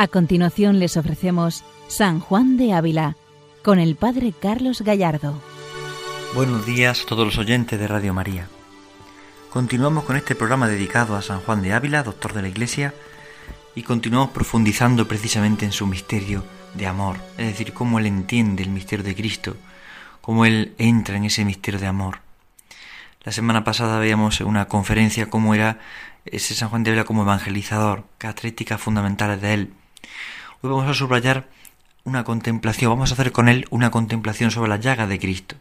A continuación les ofrecemos San Juan de Ávila con el Padre Carlos Gallardo. Buenos días a todos los oyentes de Radio María. Continuamos con este programa dedicado a San Juan de Ávila, doctor de la Iglesia, y continuamos profundizando precisamente en su misterio de amor, es decir, cómo él entiende el misterio de Cristo, cómo él entra en ese misterio de amor. La semana pasada veíamos en una conferencia cómo era ese San Juan de Ávila como evangelizador, características fundamentales de él. Hoy vamos a subrayar una contemplación, vamos a hacer con él una contemplación sobre las llagas de Cristo.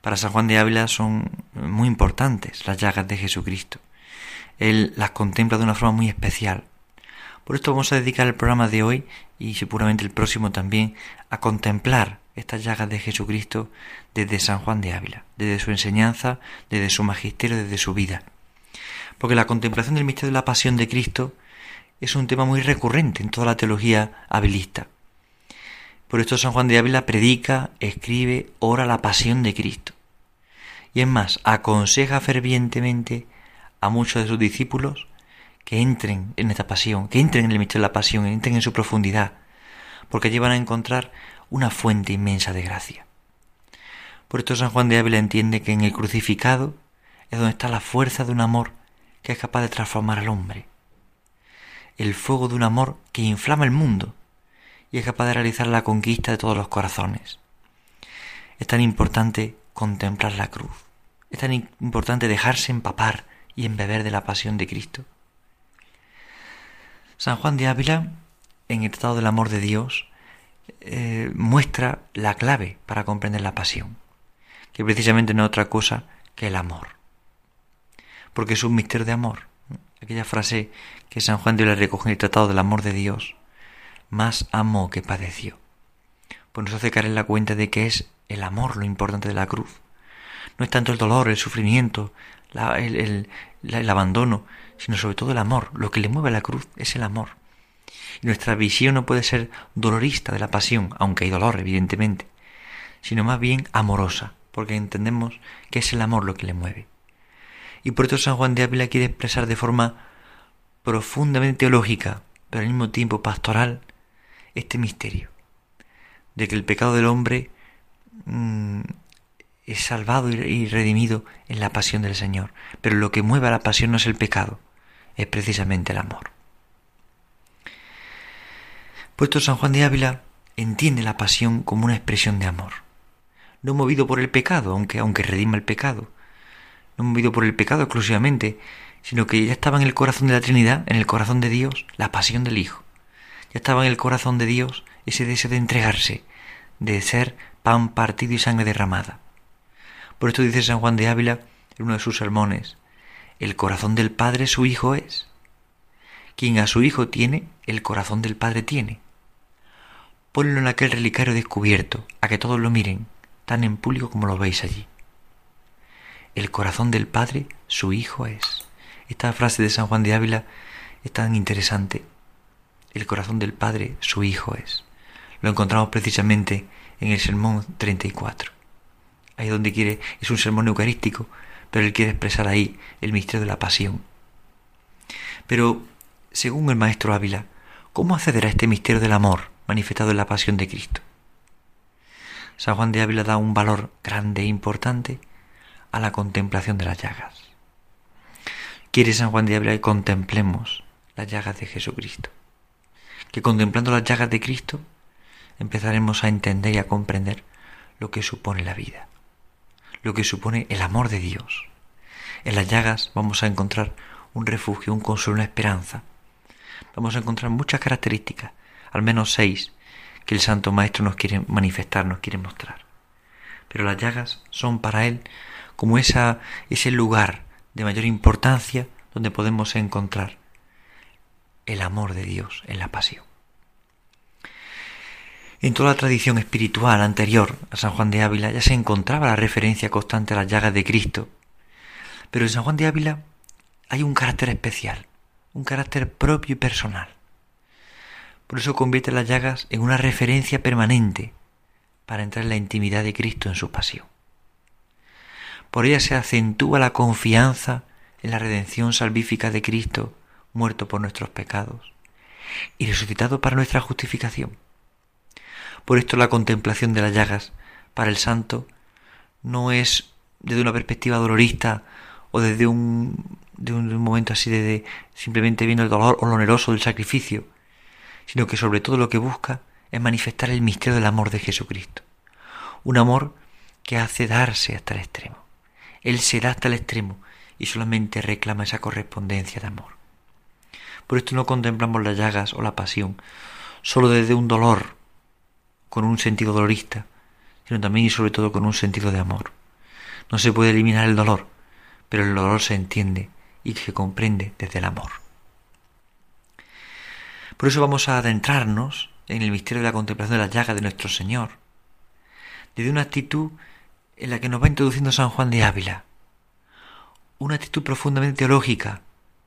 Para San Juan de Ávila son muy importantes las llagas de Jesucristo. Él las contempla de una forma muy especial. Por esto vamos a dedicar el programa de hoy y seguramente el próximo también a contemplar estas llagas de Jesucristo desde San Juan de Ávila, desde su enseñanza, desde su magisterio, desde su vida. Porque la contemplación del misterio de la pasión de Cristo es un tema muy recurrente en toda la teología habilista. Por esto San Juan de Ávila predica, escribe, ora la pasión de Cristo. Y es más, aconseja fervientemente a muchos de sus discípulos que entren en esta pasión, que entren en el misterio de la pasión, entren en su profundidad, porque allí van a encontrar una fuente inmensa de gracia. Por esto San Juan de Ávila entiende que en el crucificado es donde está la fuerza de un amor que es capaz de transformar al hombre. El fuego de un amor que inflama el mundo y es capaz de realizar la conquista de todos los corazones. Es tan importante contemplar la cruz. Es tan importante dejarse empapar y embeber de la pasión de Cristo. San Juan de Ávila, en el Tratado del Amor de Dios, eh, muestra la clave para comprender la pasión, que precisamente no es otra cosa que el amor. Porque es un misterio de amor. Aquella frase que San Juan de Ávila recoge en el Tratado del Amor de Dios, más amó que padeció. Pues nos hace caer en la cuenta de que es el amor lo importante de la cruz. No es tanto el dolor, el sufrimiento, el, el abandono, sino sobre todo el amor. Lo que le mueve a la cruz es el amor. Y nuestra visión no puede ser dolorista de la pasión, aunque hay dolor, evidentemente, sino más bien amorosa, porque entendemos que es el amor lo que le mueve. Y por eso San Juan de Ávila quiere expresar de forma profundamente teológica, pero al mismo tiempo pastoral, este misterio de que el pecado del hombre mm, es salvado y redimido en la pasión del Señor. Pero lo que mueve a la pasión no es el pecado, es precisamente el amor. Puesto San Juan de Ávila entiende la pasión como una expresión de amor, no movido por el pecado, aunque, aunque redima el pecado, no movido por el pecado exclusivamente, sino que ya estaba en el corazón de la Trinidad, en el corazón de Dios, la pasión del Hijo. Ya estaba en el corazón de Dios ese deseo de entregarse, de ser pan partido y sangre derramada. Por esto dice San Juan de Ávila en uno de sus sermones, el corazón del Padre su Hijo es. Quien a su Hijo tiene, el corazón del Padre tiene. Ponlo en aquel relicario descubierto, a que todos lo miren, tan en público como lo veis allí. El corazón del Padre su Hijo es. Esta frase de San Juan de Ávila es tan interesante. El corazón del Padre su Hijo es. Lo encontramos precisamente en el Sermón 34. Ahí donde quiere, es un sermón eucarístico, pero él quiere expresar ahí el misterio de la pasión. Pero, según el maestro Ávila, ¿cómo acceder a este misterio del amor manifestado en la pasión de Cristo? San Juan de Ávila da un valor grande e importante a la contemplación de las llagas. Quiere San Juan de Ávila que contemplemos las llagas de Jesucristo. Que contemplando las llagas de Cristo empezaremos a entender y a comprender lo que supone la vida, lo que supone el amor de Dios. En las llagas vamos a encontrar un refugio, un consuelo, una esperanza. Vamos a encontrar muchas características, al menos seis, que el Santo Maestro nos quiere manifestar, nos quiere mostrar. Pero las llagas son para Él como ese lugar de mayor importancia donde podemos encontrar el amor de Dios en la pasión. En toda la tradición espiritual anterior a San Juan de Ávila ya se encontraba la referencia constante a las llagas de Cristo, pero en San Juan de Ávila hay un carácter especial, un carácter propio y personal. Por eso convierte las llagas en una referencia permanente para entrar en la intimidad de Cristo en su pasión. Por ella se acentúa la confianza en la redención salvífica de Cristo, muerto por nuestros pecados, y resucitado para nuestra justificación. Por esto la contemplación de las llagas para el santo no es desde una perspectiva dolorista o desde un, de un, momento así de, simplemente viendo el dolor o lo oneroso del sacrificio, sino que sobre todo lo que busca es manifestar el misterio del amor de Jesucristo. Un amor que hace darse hasta el extremo. Él se da hasta el extremo y solamente reclama esa correspondencia de amor. Por esto no contemplamos las llagas o la pasión solo desde un dolor con un sentido dolorista, sino también y sobre todo con un sentido de amor. No se puede eliminar el dolor, pero el dolor se entiende y se comprende desde el amor. Por eso vamos a adentrarnos en el misterio de la contemplación de la llaga de nuestro Señor, desde una actitud en la que nos va introduciendo San Juan de Ávila, una actitud profundamente teológica,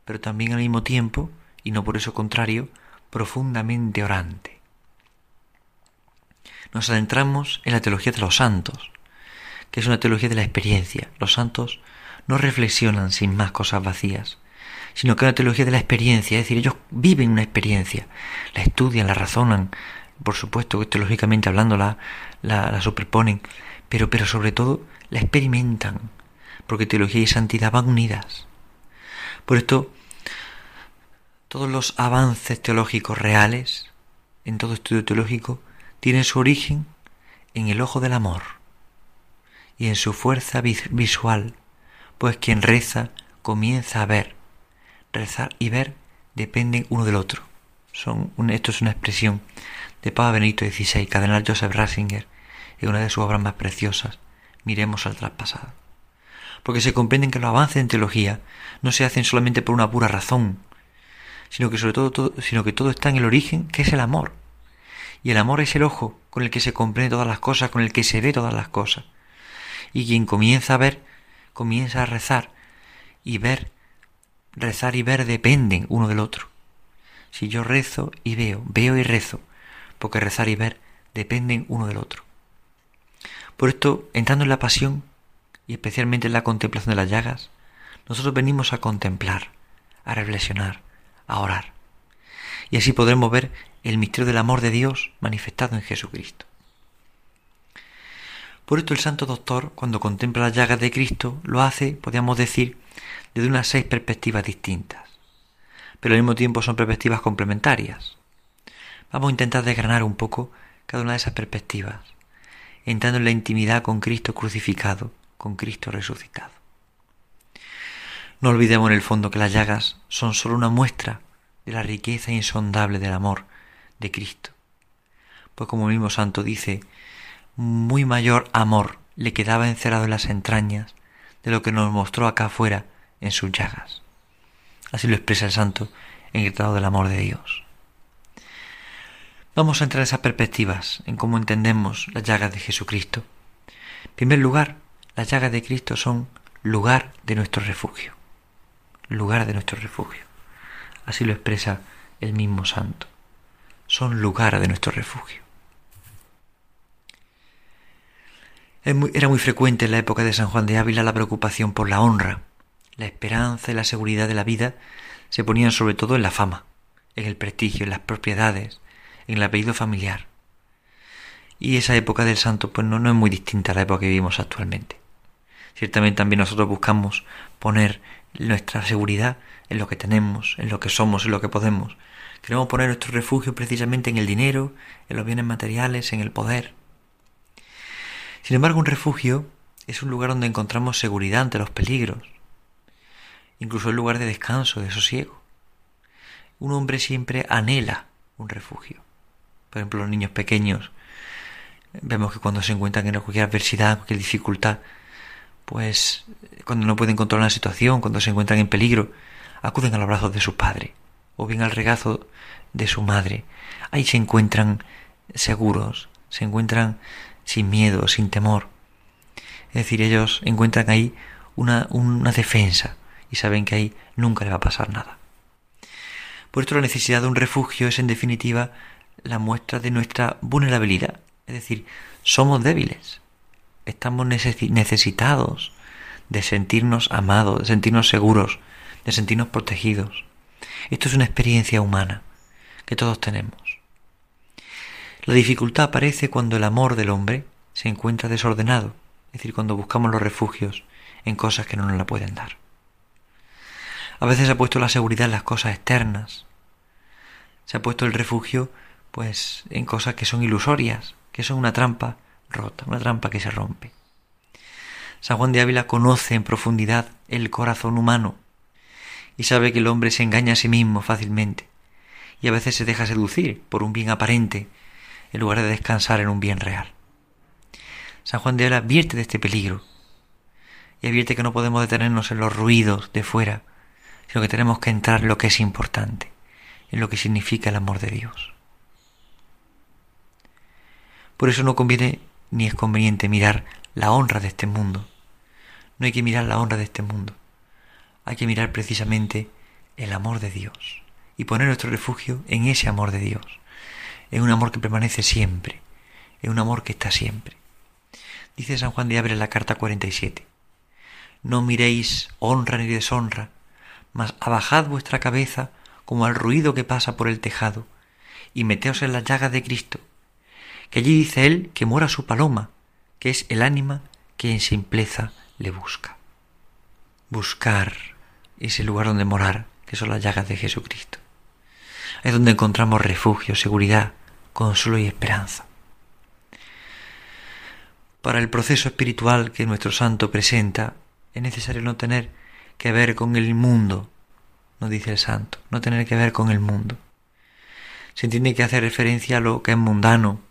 pero también al mismo tiempo, y no por eso contrario, profundamente orante. Nos adentramos en la teología de los santos, que es una teología de la experiencia. Los santos no reflexionan sin más cosas vacías, sino que es una teología de la experiencia, es decir, ellos viven una experiencia, la estudian, la razonan, por supuesto que teológicamente hablando la, la, superponen, pero, pero sobre todo la experimentan, porque teología y santidad van unidas. Por esto, todos los avances teológicos reales, en todo estudio teológico, tienen su origen en el ojo del amor y en su fuerza visual, pues quien reza comienza a ver. Rezar y ver dependen uno del otro. Son esto es una expresión de Papa Benito XVI, Cardenal Joseph Ratzinger, en una de sus obras más preciosas, Miremos al traspasado. Porque se comprenden que los avances en teología no se hacen solamente por una pura razón, sino que sobre todo, todo, sino que todo está en el origen, que es el amor. Y el amor es el ojo con el que se comprende todas las cosas, con el que se ve todas las cosas. Y quien comienza a ver, comienza a rezar. Y ver, rezar y ver dependen uno del otro. Si yo rezo y veo, veo y rezo, porque rezar y ver dependen uno del otro. Por esto, entrando en la pasión, y especialmente en la contemplación de las llagas, nosotros venimos a contemplar, a reflexionar, a orar. Y así podremos ver el misterio del amor de Dios manifestado en Jesucristo. Por esto el Santo Doctor, cuando contempla las llagas de Cristo, lo hace, podríamos decir, desde unas seis perspectivas distintas, pero al mismo tiempo son perspectivas complementarias. Vamos a intentar desgranar un poco cada una de esas perspectivas, entrando en la intimidad con Cristo crucificado, con Cristo resucitado. No olvidemos en el fondo que las llagas son sólo una muestra de la riqueza insondable del amor de Cristo. Pues como el mismo santo dice, muy mayor amor le quedaba encerrado en las entrañas de lo que nos mostró acá afuera en sus llagas. Así lo expresa el santo en el tratado del amor de Dios. Vamos a entrar en esas perspectivas, en cómo entendemos las llagas de Jesucristo. En primer lugar, las llagas de Cristo son lugar de nuestro refugio. Lugar de nuestro refugio. Así lo expresa el mismo santo son lugar de nuestro refugio. Era muy frecuente en la época de San Juan de Ávila la preocupación por la honra. La esperanza y la seguridad de la vida se ponían sobre todo en la fama, en el prestigio, en las propiedades, en el apellido familiar. Y esa época del santo pues no, no es muy distinta a la época que vivimos actualmente. Ciertamente también nosotros buscamos poner nuestra seguridad en lo que tenemos, en lo que somos, en lo que podemos, Queremos poner nuestro refugio precisamente en el dinero, en los bienes materiales, en el poder. Sin embargo, un refugio es un lugar donde encontramos seguridad ante los peligros, incluso un lugar de descanso, de sosiego. Un hombre siempre anhela un refugio. Por ejemplo, los niños pequeños, vemos que cuando se encuentran en cualquier adversidad, cualquier dificultad, pues cuando no pueden controlar la situación, cuando se encuentran en peligro, acuden a los brazos de sus padres o bien al regazo de su madre. Ahí se encuentran seguros, se encuentran sin miedo, sin temor. Es decir, ellos encuentran ahí una, una defensa y saben que ahí nunca le va a pasar nada. Por esto la necesidad de un refugio es en definitiva la muestra de nuestra vulnerabilidad. Es decir, somos débiles, estamos necesitados de sentirnos amados, de sentirnos seguros, de sentirnos protegidos. Esto es una experiencia humana que todos tenemos. La dificultad aparece cuando el amor del hombre se encuentra desordenado, es decir, cuando buscamos los refugios en cosas que no nos la pueden dar. A veces se ha puesto la seguridad en las cosas externas. Se ha puesto el refugio pues en cosas que son ilusorias, que son una trampa rota, una trampa que se rompe. San Juan de Ávila conoce en profundidad el corazón humano y sabe que el hombre se engaña a sí mismo fácilmente y a veces se deja seducir por un bien aparente en lugar de descansar en un bien real. San Juan de Ávila advierte de este peligro y advierte que no podemos detenernos en los ruidos de fuera, sino que tenemos que entrar en lo que es importante, en lo que significa el amor de Dios. Por eso no conviene ni es conveniente mirar la honra de este mundo. No hay que mirar la honra de este mundo. Hay que mirar precisamente el amor de Dios y poner nuestro refugio en ese amor de Dios, en un amor que permanece siempre, en un amor que está siempre. Dice San Juan de Abre en la carta 47, No miréis honra ni deshonra, mas abajad vuestra cabeza como al ruido que pasa por el tejado, y meteos en la llaga de Cristo, que allí dice él que mora su paloma, que es el ánima que en simpleza le busca. Buscar ese lugar donde morar, que son las llagas de Jesucristo. Es donde encontramos refugio, seguridad, consuelo y esperanza. Para el proceso espiritual que nuestro santo presenta, es necesario no tener que ver con el mundo, nos dice el santo, no tener que ver con el mundo. Se entiende que hace referencia a lo que es mundano,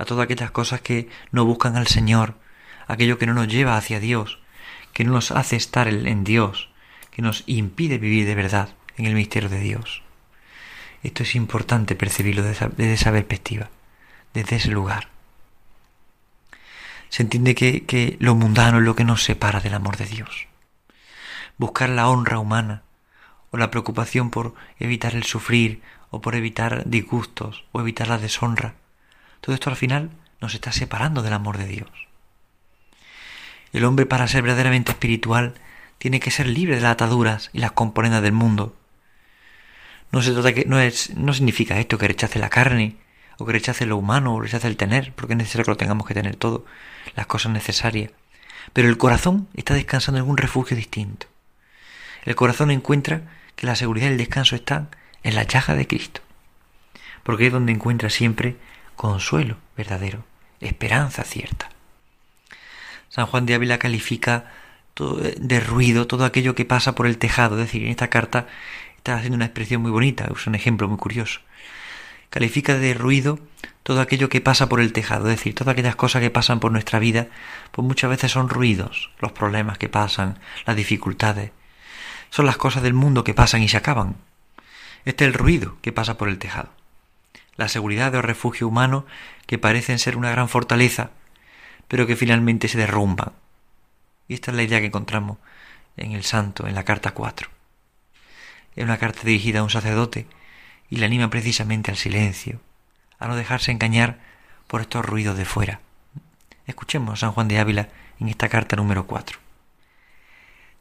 a todas aquellas cosas que no buscan al Señor, aquello que no nos lleva hacia Dios, que no nos hace estar en Dios, que nos impide vivir de verdad en el misterio de Dios. Esto es importante percibirlo desde esa perspectiva, desde ese lugar. Se entiende que, que lo mundano es lo que nos separa del amor de Dios. Buscar la honra humana o la preocupación por evitar el sufrir o por evitar disgustos o evitar la deshonra todo esto al final nos está separando del amor de Dios. El hombre para ser verdaderamente espiritual tiene que ser libre de las ataduras y las componendas del mundo. No se trata que no es no significa esto que rechace la carne o que rechace lo humano o rechace el tener, porque es necesario que lo tengamos que tener todo, las cosas necesarias. Pero el corazón está descansando en algún refugio distinto. El corazón encuentra que la seguridad y el descanso están en la llaga de Cristo, porque es donde encuentra siempre consuelo verdadero, esperanza cierta. San Juan de Ávila califica de ruido todo aquello que pasa por el tejado, es decir, en esta carta está haciendo una expresión muy bonita, es un ejemplo muy curioso. Califica de ruido todo aquello que pasa por el tejado, es decir, todas aquellas cosas que pasan por nuestra vida, pues muchas veces son ruidos, los problemas que pasan, las dificultades, son las cosas del mundo que pasan y se acaban. Este es el ruido que pasa por el tejado la seguridad o refugio humano que parecen ser una gran fortaleza, pero que finalmente se derrumban. Y esta es la idea que encontramos en el santo, en la carta 4. Es una carta dirigida a un sacerdote y le anima precisamente al silencio, a no dejarse engañar por estos ruidos de fuera. Escuchemos a San Juan de Ávila en esta carta número 4.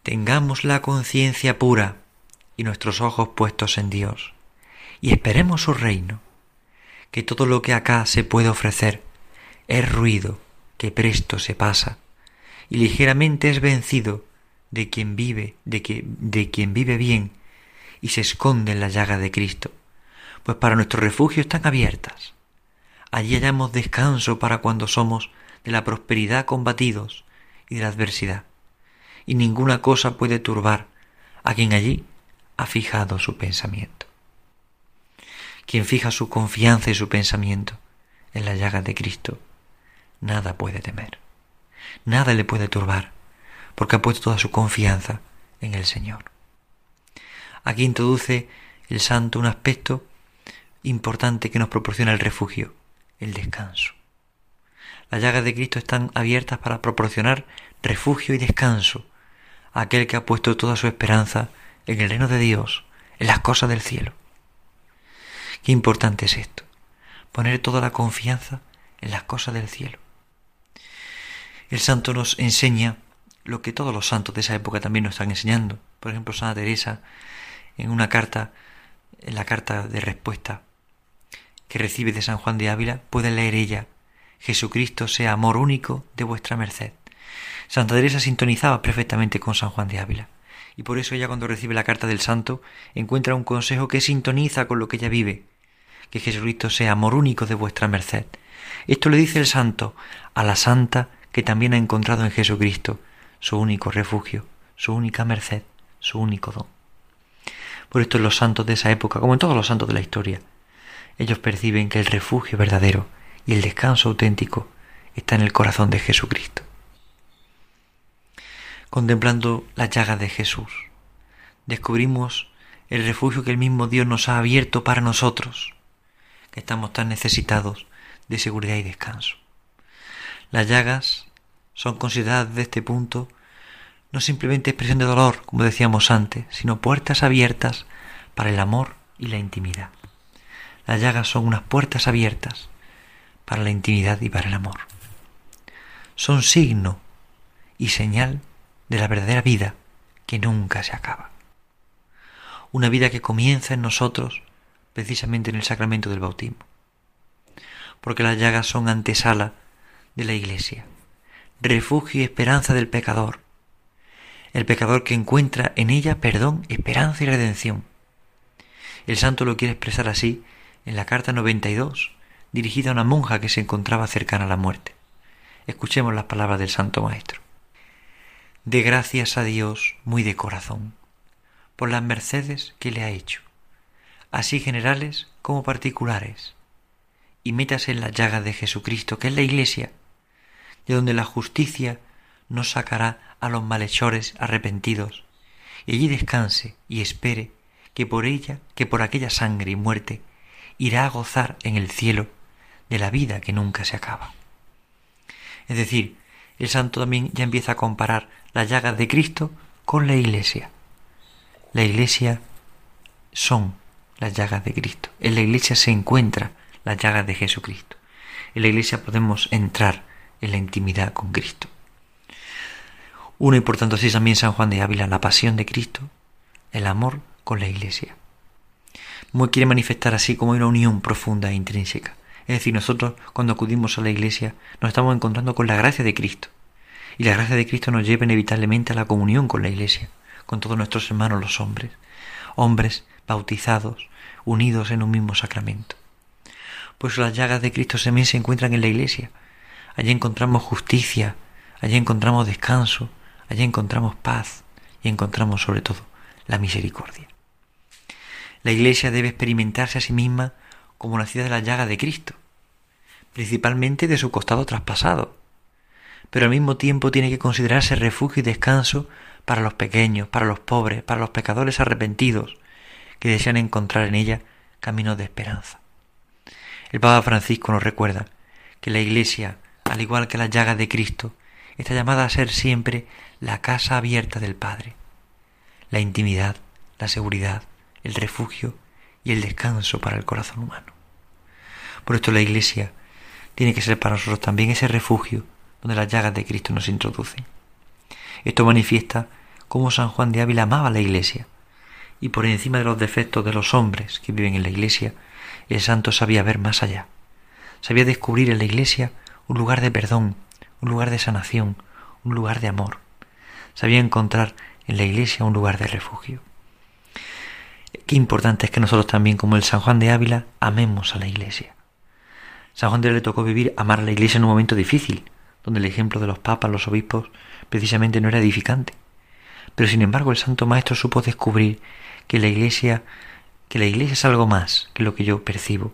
Tengamos la conciencia pura y nuestros ojos puestos en Dios, y esperemos su reino que todo lo que acá se puede ofrecer es ruido que presto se pasa y ligeramente es vencido de quien vive, de, que, de quien vive bien y se esconde en la llaga de Cristo, pues para nuestro refugio están abiertas. Allí hallamos descanso para cuando somos de la prosperidad combatidos y de la adversidad, y ninguna cosa puede turbar a quien allí ha fijado su pensamiento quien fija su confianza y su pensamiento en la llaga de Cristo, nada puede temer, nada le puede turbar, porque ha puesto toda su confianza en el Señor. Aquí introduce el santo un aspecto importante que nos proporciona el refugio, el descanso. Las llagas de Cristo están abiertas para proporcionar refugio y descanso a aquel que ha puesto toda su esperanza en el reino de Dios, en las cosas del cielo. Qué importante es esto, poner toda la confianza en las cosas del cielo. El santo nos enseña lo que todos los santos de esa época también nos están enseñando. Por ejemplo, Santa Teresa, en una carta, en la carta de respuesta que recibe de San Juan de Ávila, puede leer ella, Jesucristo sea amor único de vuestra merced. Santa Teresa sintonizaba perfectamente con San Juan de Ávila, y por eso ella cuando recibe la carta del santo encuentra un consejo que sintoniza con lo que ella vive, que Jesucristo sea amor único de vuestra merced. Esto le dice el santo a la santa que también ha encontrado en Jesucristo su único refugio, su única merced, su único don. Por esto los santos de esa época, como en todos los santos de la historia, ellos perciben que el refugio verdadero y el descanso auténtico está en el corazón de Jesucristo. Contemplando las llagas de Jesús, descubrimos el refugio que el mismo Dios nos ha abierto para nosotros, que estamos tan necesitados de seguridad y descanso. Las llagas son consideradas desde este punto no simplemente expresión de dolor, como decíamos antes, sino puertas abiertas para el amor y la intimidad. Las llagas son unas puertas abiertas para la intimidad y para el amor. Son signo y señal de la verdadera vida que nunca se acaba. Una vida que comienza en nosotros precisamente en el sacramento del bautismo. Porque las llagas son antesala de la Iglesia, refugio y esperanza del pecador, el pecador que encuentra en ella perdón, esperanza y redención. El santo lo quiere expresar así en la carta 92, dirigida a una monja que se encontraba cercana a la muerte. Escuchemos las palabras del Santo Maestro. De gracias a Dios muy de corazón, por las mercedes que le ha hecho, así generales como particulares, y métase en la llaga de Jesucristo, que es la Iglesia, de donde la justicia nos sacará a los malhechores arrepentidos, y allí descanse y espere que por ella, que por aquella sangre y muerte, irá a gozar en el cielo de la vida que nunca se acaba. Es decir, el santo también ya empieza a comparar las llagas de Cristo con la iglesia. La iglesia son las llagas de Cristo. En la iglesia se encuentra las llagas de Jesucristo. En la iglesia podemos entrar en la intimidad con Cristo. Uno y por tanto así también San Juan de Ávila, la pasión de Cristo, el amor con la Iglesia. Muy quiere manifestar así como una unión profunda e intrínseca. Es decir, nosotros cuando acudimos a la Iglesia nos estamos encontrando con la gracia de Cristo. Y la gracia de Cristo nos lleva inevitablemente a la comunión con la Iglesia, con todos nuestros hermanos los hombres, hombres bautizados, unidos en un mismo sacramento. Pues las llagas de Cristo también se encuentran en la Iglesia. Allí encontramos justicia, allí encontramos descanso, Allí encontramos paz y encontramos sobre todo la misericordia. La Iglesia debe experimentarse a sí misma como nacida de la llaga de Cristo, principalmente de su costado traspasado, pero al mismo tiempo tiene que considerarse refugio y descanso para los pequeños, para los pobres, para los pecadores arrepentidos, que desean encontrar en ella caminos de esperanza. El Papa Francisco nos recuerda que la Iglesia, al igual que la llaga de Cristo, está llamada a ser siempre la casa abierta del Padre, la intimidad, la seguridad, el refugio y el descanso para el corazón humano. Por esto la Iglesia tiene que ser para nosotros también ese refugio donde las llagas de Cristo nos introducen. Esto manifiesta cómo San Juan de Ávila amaba la Iglesia, y por encima de los defectos de los hombres que viven en la Iglesia, el santo sabía ver más allá, sabía descubrir en la Iglesia un lugar de perdón, un lugar de sanación, un lugar de amor. Sabía encontrar en la iglesia un lugar de refugio. Qué importante es que nosotros también, como el San Juan de Ávila, amemos a la iglesia. San Juan de Ávila le tocó vivir, amar a la iglesia en un momento difícil, donde el ejemplo de los papas, los obispos, precisamente no era edificante. Pero sin embargo el Santo Maestro supo descubrir que la iglesia, que la iglesia es algo más que lo que yo percibo,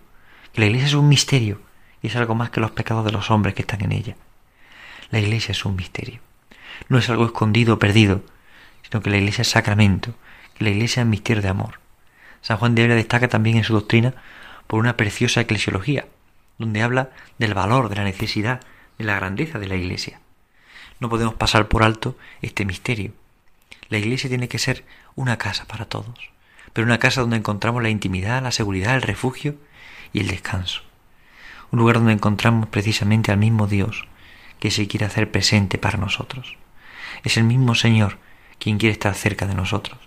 que la iglesia es un misterio y es algo más que los pecados de los hombres que están en ella. La iglesia es un misterio. No es algo escondido o perdido, sino que la iglesia es sacramento, que la iglesia es misterio de amor. San Juan de Ávila destaca también en su doctrina por una preciosa eclesiología, donde habla del valor, de la necesidad, de la grandeza de la iglesia. No podemos pasar por alto este misterio. La iglesia tiene que ser una casa para todos, pero una casa donde encontramos la intimidad, la seguridad, el refugio y el descanso. Un lugar donde encontramos precisamente al mismo Dios, que se quiere hacer presente para nosotros. Es el mismo Señor quien quiere estar cerca de nosotros.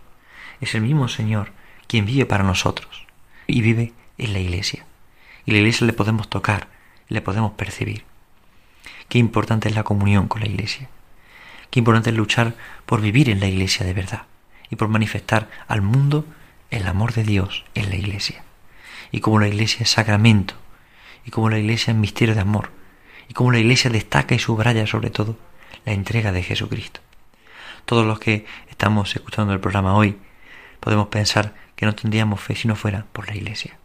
Es el mismo Señor quien vive para nosotros y vive en la iglesia. y la iglesia le podemos tocar, le podemos percibir. Qué importante es la comunión con la iglesia. Qué importante es luchar por vivir en la iglesia de verdad y por manifestar al mundo el amor de Dios en la iglesia. Y como la iglesia es sacramento, y como la iglesia es misterio de amor, y como la iglesia destaca y subraya sobre todo la entrega de Jesucristo. Todos los que estamos escuchando el programa hoy podemos pensar que no tendríamos fe si no fuera por la iglesia.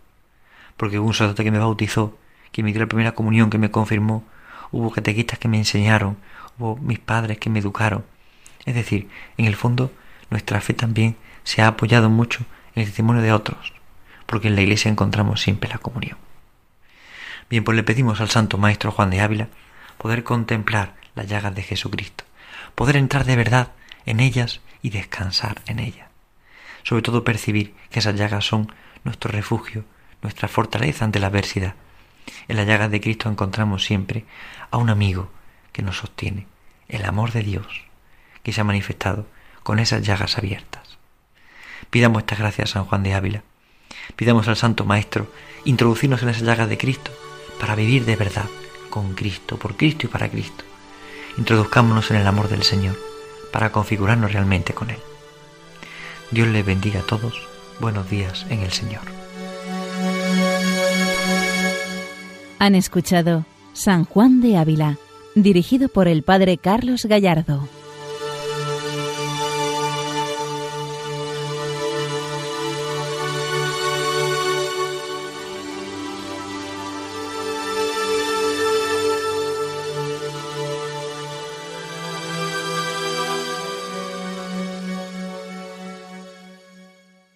Porque hubo un sacerdote que me bautizó, que me dio la primera comunión, que me confirmó, hubo catequistas que me enseñaron, hubo mis padres que me educaron. Es decir, en el fondo, nuestra fe también se ha apoyado mucho en el testimonio de otros, porque en la iglesia encontramos siempre la comunión. Bien, pues le pedimos al Santo Maestro Juan de Ávila poder contemplar las llagas de Jesucristo, poder entrar de verdad en ellas y descansar en ellas. Sobre todo percibir que esas llagas son nuestro refugio, nuestra fortaleza ante la adversidad. En las llagas de Cristo encontramos siempre a un amigo que nos sostiene, el amor de Dios, que se ha manifestado con esas llagas abiertas. Pidamos estas gracias a San Juan de Ávila. Pidamos al Santo Maestro introducirnos en esas llagas de Cristo para vivir de verdad con Cristo, por Cristo y para Cristo. Introduzcámonos en el amor del Señor para configurarnos realmente con Él. Dios les bendiga a todos. Buenos días en el Señor. Han escuchado San Juan de Ávila, dirigido por el Padre Carlos Gallardo.